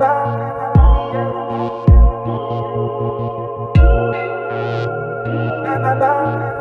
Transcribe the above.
Bye. bye.